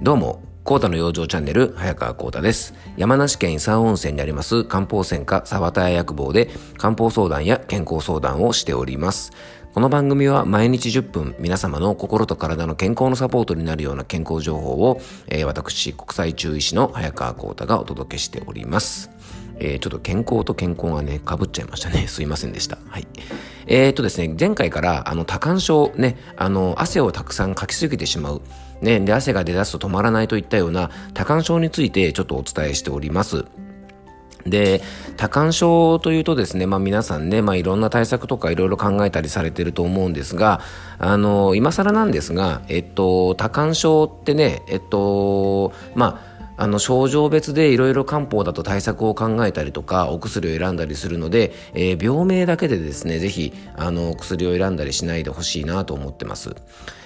どうも、コータの養生チャンネル、早川コータです。山梨県伊佐温泉にあります漢方専科沢田屋薬房で漢方相談や健康相談をしております。この番組は毎日10分皆様の心と体の健康のサポートになるような健康情報を、えー、私、国際中医師の早川コータがお届けしております。えー、ちょっと健康と健康がね、かぶっちゃいましたね。すいませんでした。はい。えー、っとですね、前回から、あの、多汗症、ね、あの、汗をたくさんかきすぎてしまう。ね、で、汗が出だすと止まらないといったような多汗症についてちょっとお伝えしております。で、多汗症というとですね、まあ皆さんね、まあいろんな対策とかいろいろ考えたりされてると思うんですが、あの、今更なんですが、えっと、多汗症ってね、えっと、まあ、あの症状別でいろいろ漢方だと対策を考えたりとかお薬を選んだりするので、えー、病名だけでですねぜひあの薬を選んだりしないでほしいなと思ってます、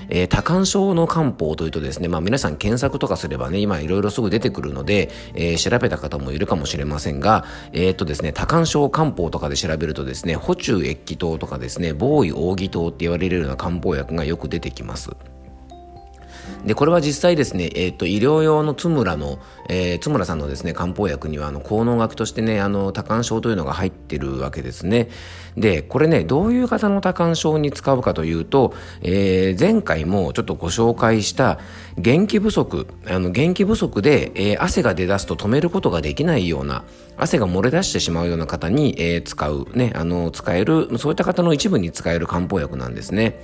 えー、多汗症の漢方というとですね、まあ、皆さん検索とかすればね今いろいろすぐ出てくるので、えー、調べた方もいるかもしれませんがえっとですね多汗症漢方とかで調べるとですね補中液気糖とかですね防衛奥義糖って言われるような漢方薬がよく出てきます。で、これは実際ですね、えっ、ー、と、医療用の津村の、えー、津村さんのですね、漢方薬には、あの、効能学としてね、あの、多汗症というのが入ってるわけですね。で、これね、どういう方の多汗症に使うかというと、えー、前回もちょっとご紹介した元気不足、あの、元気不足で、えー、汗が出だすと止めることができないような、汗が漏れ出してしまうような方に、えー、使う、ね、あの、使える、そういった方の一部に使える漢方薬なんですね。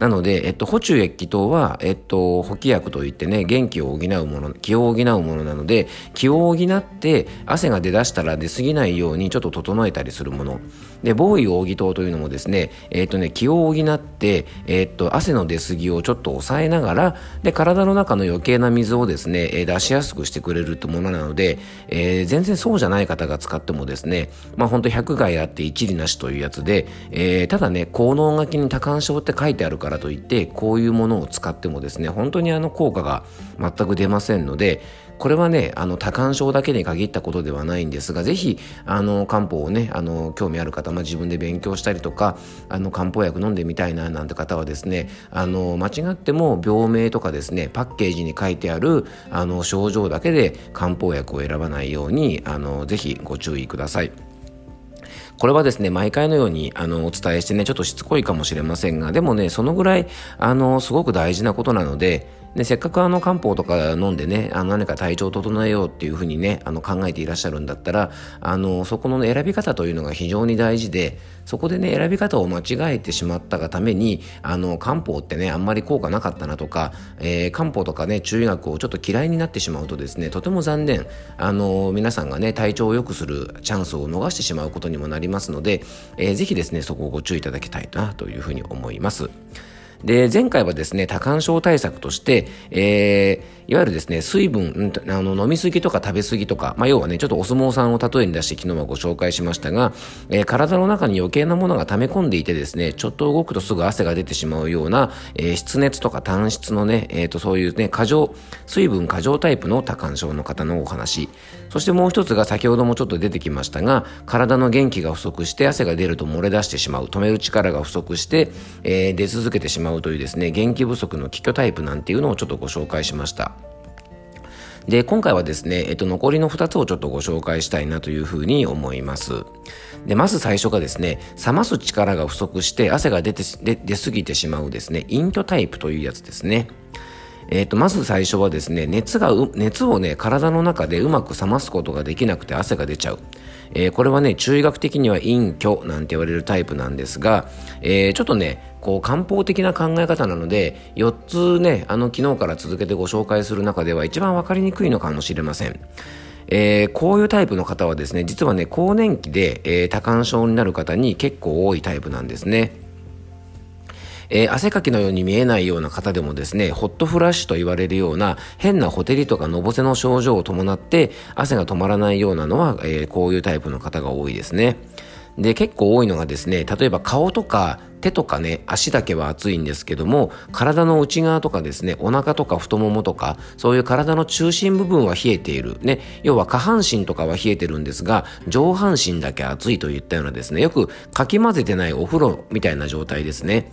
なので、えっと、補中液気糖は、えっと、補気薬といってね、元気を補うもの、気を補うものなので、気を補って汗が出だしたら出過ぎないようにちょっと整えたりするもの。で、防衛扇糖というのもですね、えっとね、気を補って、えっと、汗の出過ぎをちょっと抑えながら、で、体の中の余計な水をですね、出しやすくしてくれるってものなので、えー、全然そうじゃない方が使ってもですね、まあ本当100害あって一理なしというやつで、えー、ただね、効能書きに多汗症って書いてあるからからといってこういうものを使ってもですね本当にあの効果が全く出ませんのでこれはね、あの、多汗症だけに限ったことではないんですが、ぜひ、あの、漢方をね、あの、興味ある方、まあ、自分で勉強したりとか、あの、漢方薬飲んでみたいな、なんて方はですね、あの、間違っても病名とかですね、パッケージに書いてある、あの、症状だけで漢方薬を選ばないように、あの、ぜひご注意ください。これはですね、毎回のようにあのお伝えしてね、ちょっとしつこいかもしれませんが、でもね、そのぐらい、あの、すごく大事なことなので、でせっかくあの漢方とか飲んでね、あの何か体調を整えようっていうふうにね、あの考えていらっしゃるんだったら、あの、そこの選び方というのが非常に大事で、そこでね、選び方を間違えてしまったがために、あの、漢方ってね、あんまり効果なかったなとか、えー、漢方とかね、中医学をちょっと嫌いになってしまうとですね、とても残念。あの、皆さんがね、体調を良くするチャンスを逃してしまうことにもなりますので、えー、ぜひですね、そこをご注意いただきたいなというふうに思います。で、前回はですね、多汗症対策として、えー、いわゆるですね、水分、あの飲みすぎとか食べすぎとか、まあ、要はね、ちょっとお相撲さんを例えに出して昨日はご紹介しましたが、えー、体の中に余計なものが溜め込んでいてですね、ちょっと動くとすぐ汗が出てしまうような、えー、湿熱とか単湿のね、えっ、ー、と、そういうね、過剰、水分過剰タイプの多汗症の方のお話。そしてもう一つが先ほどもちょっと出てきましたが、体の元気が不足して汗が出ると漏れ出してしまう、止める力が不足して、えー、出続けてしまうというですね、元気不足の気虚タイプなんていうのをちょっとご紹介しました。で、今回はですね、えっと、残りの2つをちょっとご紹介したいなというふうに思います。で、まず最初がですね、冷ます力が不足して汗が出て、出過ぎてしまうですね、イントタイプというやつですね。えーと、まず最初はですね熱が熱をね体の中でうまく冷ますことができなくて汗が出ちゃう、えー、これはね中医学的には陰虚なんて言われるタイプなんですが、えー、ちょっとねこう漢方的な考え方なので4つねあの昨日から続けてご紹介する中では一番分かりにくいのかもしれません。えー、こういうタイプの方はですね実はね更年期で、えー、多汗症になる方に結構多いタイプなんですね。えー、汗かきのように見えないような方でもですね、ホットフラッシュと言われるような変なほてりとかのぼせの症状を伴って汗が止まらないようなのは、えー、こういうタイプの方が多いですね。で、結構多いのがですね、例えば顔とか手とかね、足だけは熱いんですけども、体の内側とかですね、お腹とか太ももとか、そういう体の中心部分は冷えている。ね、要は下半身とかは冷えてるんですが、上半身だけ熱いといったようなですね、よくかき混ぜてないお風呂みたいな状態ですね。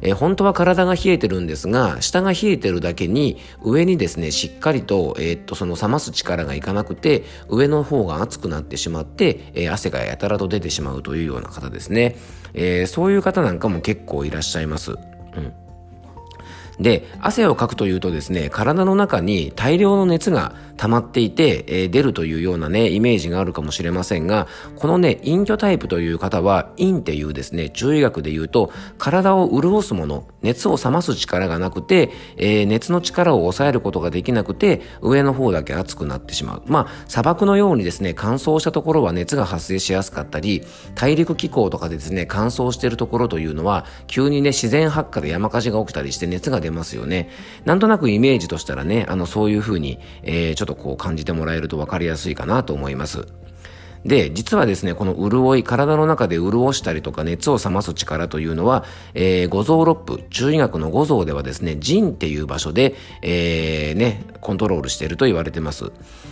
えー、本当は体が冷えてるんですが、下が冷えてるだけに、上にですね、しっかりと、えー、っと、その冷ます力がいかなくて、上の方が熱くなってしまって、えー、汗がやたらと出てしまうというような方ですね。えそういう方なんかも結構いらっしゃいます。うん。で、汗をかくというとですね、体の中に大量の熱が溜まっていて、えー、出るというようなね、イメージがあるかもしれませんが、このね、陰虚タイプという方は、陰っていうですね、中医学で言うと、体を潤すもの、熱を冷ます力がなくて、えー、熱の力を抑えることができなくて、上の方だけ熱くなってしまう。まあ、砂漠のようにですね、乾燥したところは熱が発生しやすかったり、大陸気候とかでですね、乾燥しているところというのは、急にね、自然発火で山火事が起きたりして熱が出ますよね。なんとなくイメージとしたらね、あの、そういうふうに、えー、ちょっととこう感じてもらえると分かりやすいかなと思います。で、実はですね、この潤い、体の中で潤したりとか熱を冷ます力というのは、えー、五臓六腑、中医学の五臓ではですね、腎っていう場所で、えー、ね、コントロールしていると言われてます。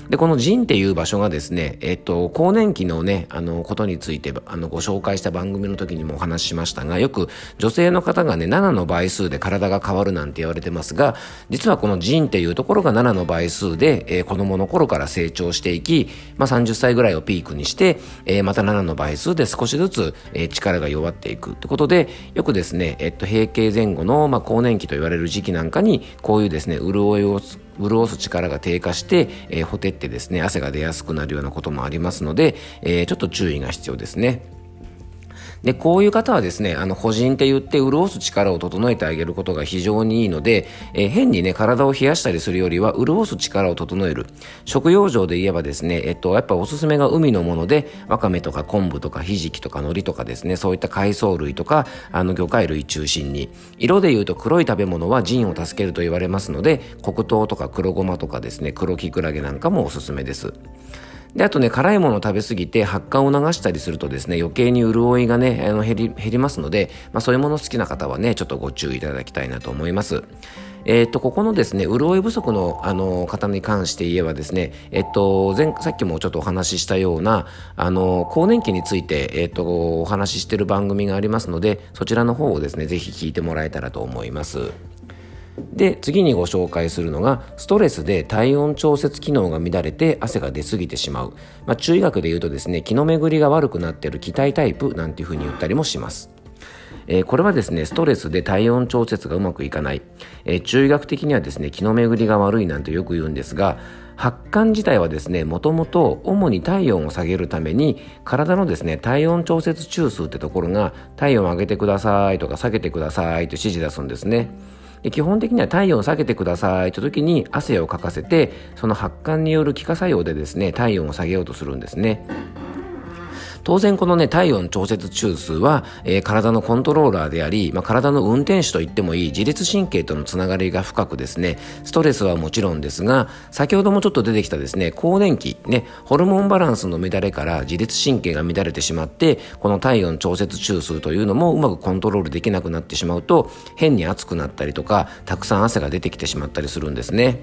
で、この腎っていう場所がですね、えっと、更年期のね、あの、ことについて、あの、ご紹介した番組の時にもお話ししましたが、よく女性の方がね、7の倍数で体が変わるなんて言われてますが、実はこの腎っていうところが7の倍数で、えー、子供の頃から成長していき、まあ、30歳ぐらいをピークにして、えー、また7の倍数で少しずつ、えー、力が弱っていくってことで、よくですね、えっと、閉経前後の、まあ、更年期と言われる時期なんかに、こういうですね、潤いを潤す力が低下して、えー、ほてってですね、汗が出やすくなるようなこともありますので、えー、ちょっと注意が必要ですね。で、こういう方はですね、あの、補人って言って潤す力を整えてあげることが非常にいいので、えー、変にね、体を冷やしたりするよりは、潤す力を整える。食用上で言えばですね、えっと、やっぱおすすめが海のもので、わかめとか昆布とかひじきとか海苔とかですね、そういった海藻類とか、あの、魚介類中心に。色で言うと黒い食べ物は腎を助けると言われますので、黒糖とか黒ごまとかですね、黒きくらげなんかもおすすめです。で、あとね、辛いものを食べ過ぎて発汗を流したりするとですね、余計に潤いがね、あの減り、減りますので、まあそういうもの好きな方はね、ちょっとご注意いただきたいなと思います。えっ、と、ここのですね、潤い不足の、あの、方に関して言えばですね、えっと、前、さっきもちょっとお話ししたような、あの、更年期について、えっと、お話ししてる番組がありますので、そちらの方をですね、ぜひ聞いてもらえたらと思います。で次にご紹介するのがストレスで体温調節機能が乱れて汗が出過ぎてしまう、まあ、中医学で言うとですね気の巡りが悪くなっている気体タイプなんていうふうに言ったりもしますえー、これはですね、ストレスで体温調節がうまくいかない。えー、中医学的にはですね、気の巡りが悪いなんてよく言うんですが、発汗自体はですね、もともと主に体温を下げるために、体のですね、体温調節中枢ってところが、体温を上げてくださいとか下げてくださいと指示出すんですね。で基本的には体温を下げてくださいという時に汗をかかせてその発汗による気化作用でですね体温を下げようとするんですね。当然このね、体温調節中枢は、えー、体のコントローラーであり、まあ、体の運転手と言ってもいい自律神経とのつながりが深くですね、ストレスはもちろんですが、先ほどもちょっと出てきたですね、更年期、ね、ホルモンバランスの乱れから自律神経が乱れてしまって、この体温調節中枢というのもうまくコントロールできなくなってしまうと、変に熱くなったりとか、たくさん汗が出てきてしまったりするんですね。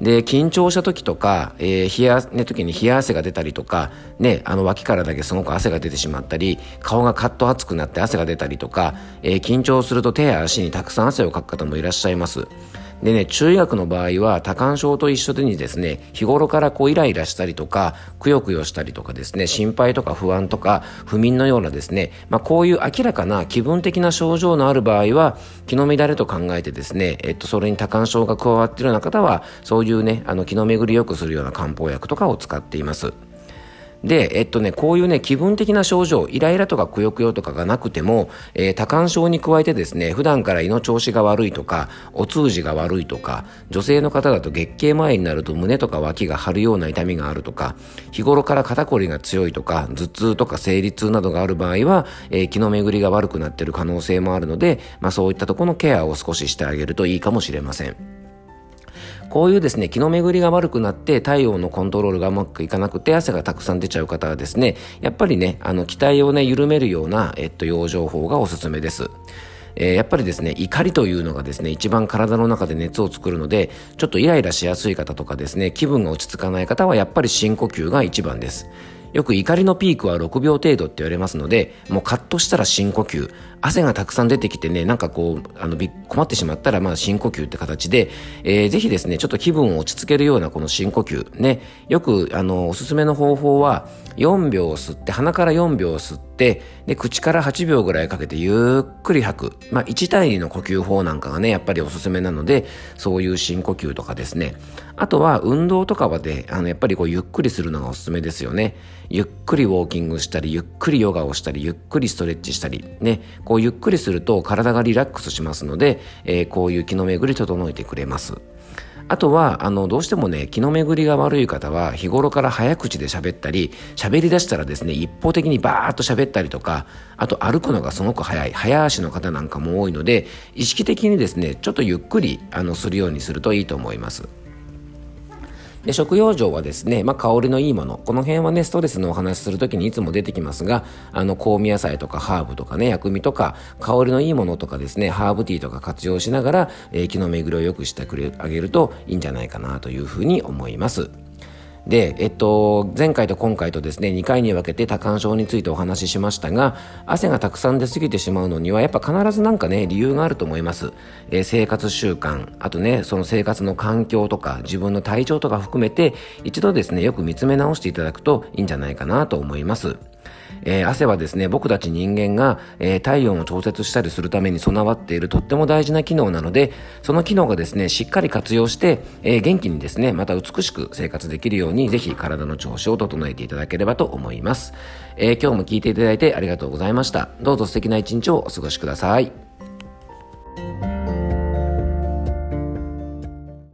で、緊張した時とか、えー、冷や、ね、時に冷や汗が出たりとか、ね、あの脇からだけすごく汗が出てしまったり、顔がカッと熱くなって汗が出たりとか、えー、緊張すると手や足にたくさん汗をかく方もいらっしゃいます。でね、中医学の場合は多汗症と一緒でにですね、日頃からこうイライラしたりとか、くよくよしたりとかですね、心配とか不安とか、不眠のようなですね、まあこういう明らかな気分的な症状のある場合は、気の乱れと考えてですね、えっと、それに多汗症が加わっているような方は、そういうね、あの気の巡り良くするような漢方薬とかを使っています。で、えっとね、こういうね、気分的な症状、イライラとかくよくよとかがなくても、えー、多汗症に加えてですね、普段から胃の調子が悪いとか、お通じが悪いとか、女性の方だと月経前になると胸とか脇が張るような痛みがあるとか、日頃から肩こりが強いとか、頭痛とか生理痛などがある場合は、えー、気の巡りが悪くなっている可能性もあるので、まあそういったところのケアを少ししてあげるといいかもしれません。こういうですね、気の巡りが悪くなって体温のコントロールがうまくいかなくて汗がたくさん出ちゃう方はですね、やっぱりね、あの、気体をね、緩めるような、えっと、養生法がおすすめです。えー、やっぱりですね、怒りというのがですね、一番体の中で熱を作るので、ちょっとイライラしやすい方とかですね、気分が落ち着かない方はやっぱり深呼吸が一番です。よく怒りのピークは6秒程度って言われますので、もうカットしたら深呼吸。汗がたくさん出てきてね、なんかこう、あの、困ってしまったら、まあ、深呼吸って形で、えー、ぜひですね、ちょっと気分を落ち着けるようなこの深呼吸、ね、よく、あの、おすすめの方法は、4秒吸って、鼻から4秒吸って、で、口から8秒ぐらいかけてゆっくり吐く。まあ、1対2の呼吸法なんかがね、やっぱりおすすめなので、そういう深呼吸とかですね。あとは、運動とかはで、あの、やっぱりこう、ゆっくりするのがおすすめですよね。ゆっくりウォーキングしたり、ゆっくりヨガをしたり、ゆっくりストレッチしたり、ね、こうゆっくりすると体がリラックスしますので、えー、こういう気の巡り整えてくれます。あとは、あの、どうしてもね、気の巡りが悪い方は、日頃から早口で喋ったり、喋り出したらですね、一方的にバーッと喋ったりとか、あと歩くのがすごく早い、早足の方なんかも多いので、意識的にですね、ちょっとゆっくり、あの、するようにするといいと思います。で食用上はですね、まあ、香りのいいものこの辺はねストレスのお話しする時にいつも出てきますがあの香味野菜とかハーブとかね薬味とか香りのいいものとかですねハーブティーとか活用しながら、えー、気の巡りを良くしてくれあげるといいんじゃないかなというふうに思います。で、えっと、前回と今回とですね、2回に分けて多汗症についてお話ししましたが、汗がたくさん出過ぎてしまうのには、やっぱ必ずなんかね、理由があると思います。えー、生活習慣、あとね、その生活の環境とか、自分の体調とか含めて、一度ですね、よく見つめ直していただくといいんじゃないかなと思います。えー、汗はですね、僕たち人間が、えー、体温を調節したりするために備わっているとっても大事な機能なので、その機能がですね、しっかり活用して、えー、元気にですね、また美しく生活できるように、ぜひ体の調子を整えていただければと思います。え今日も聞いていただいてありがとうございました。どうぞ素敵な一日をお過ごしください。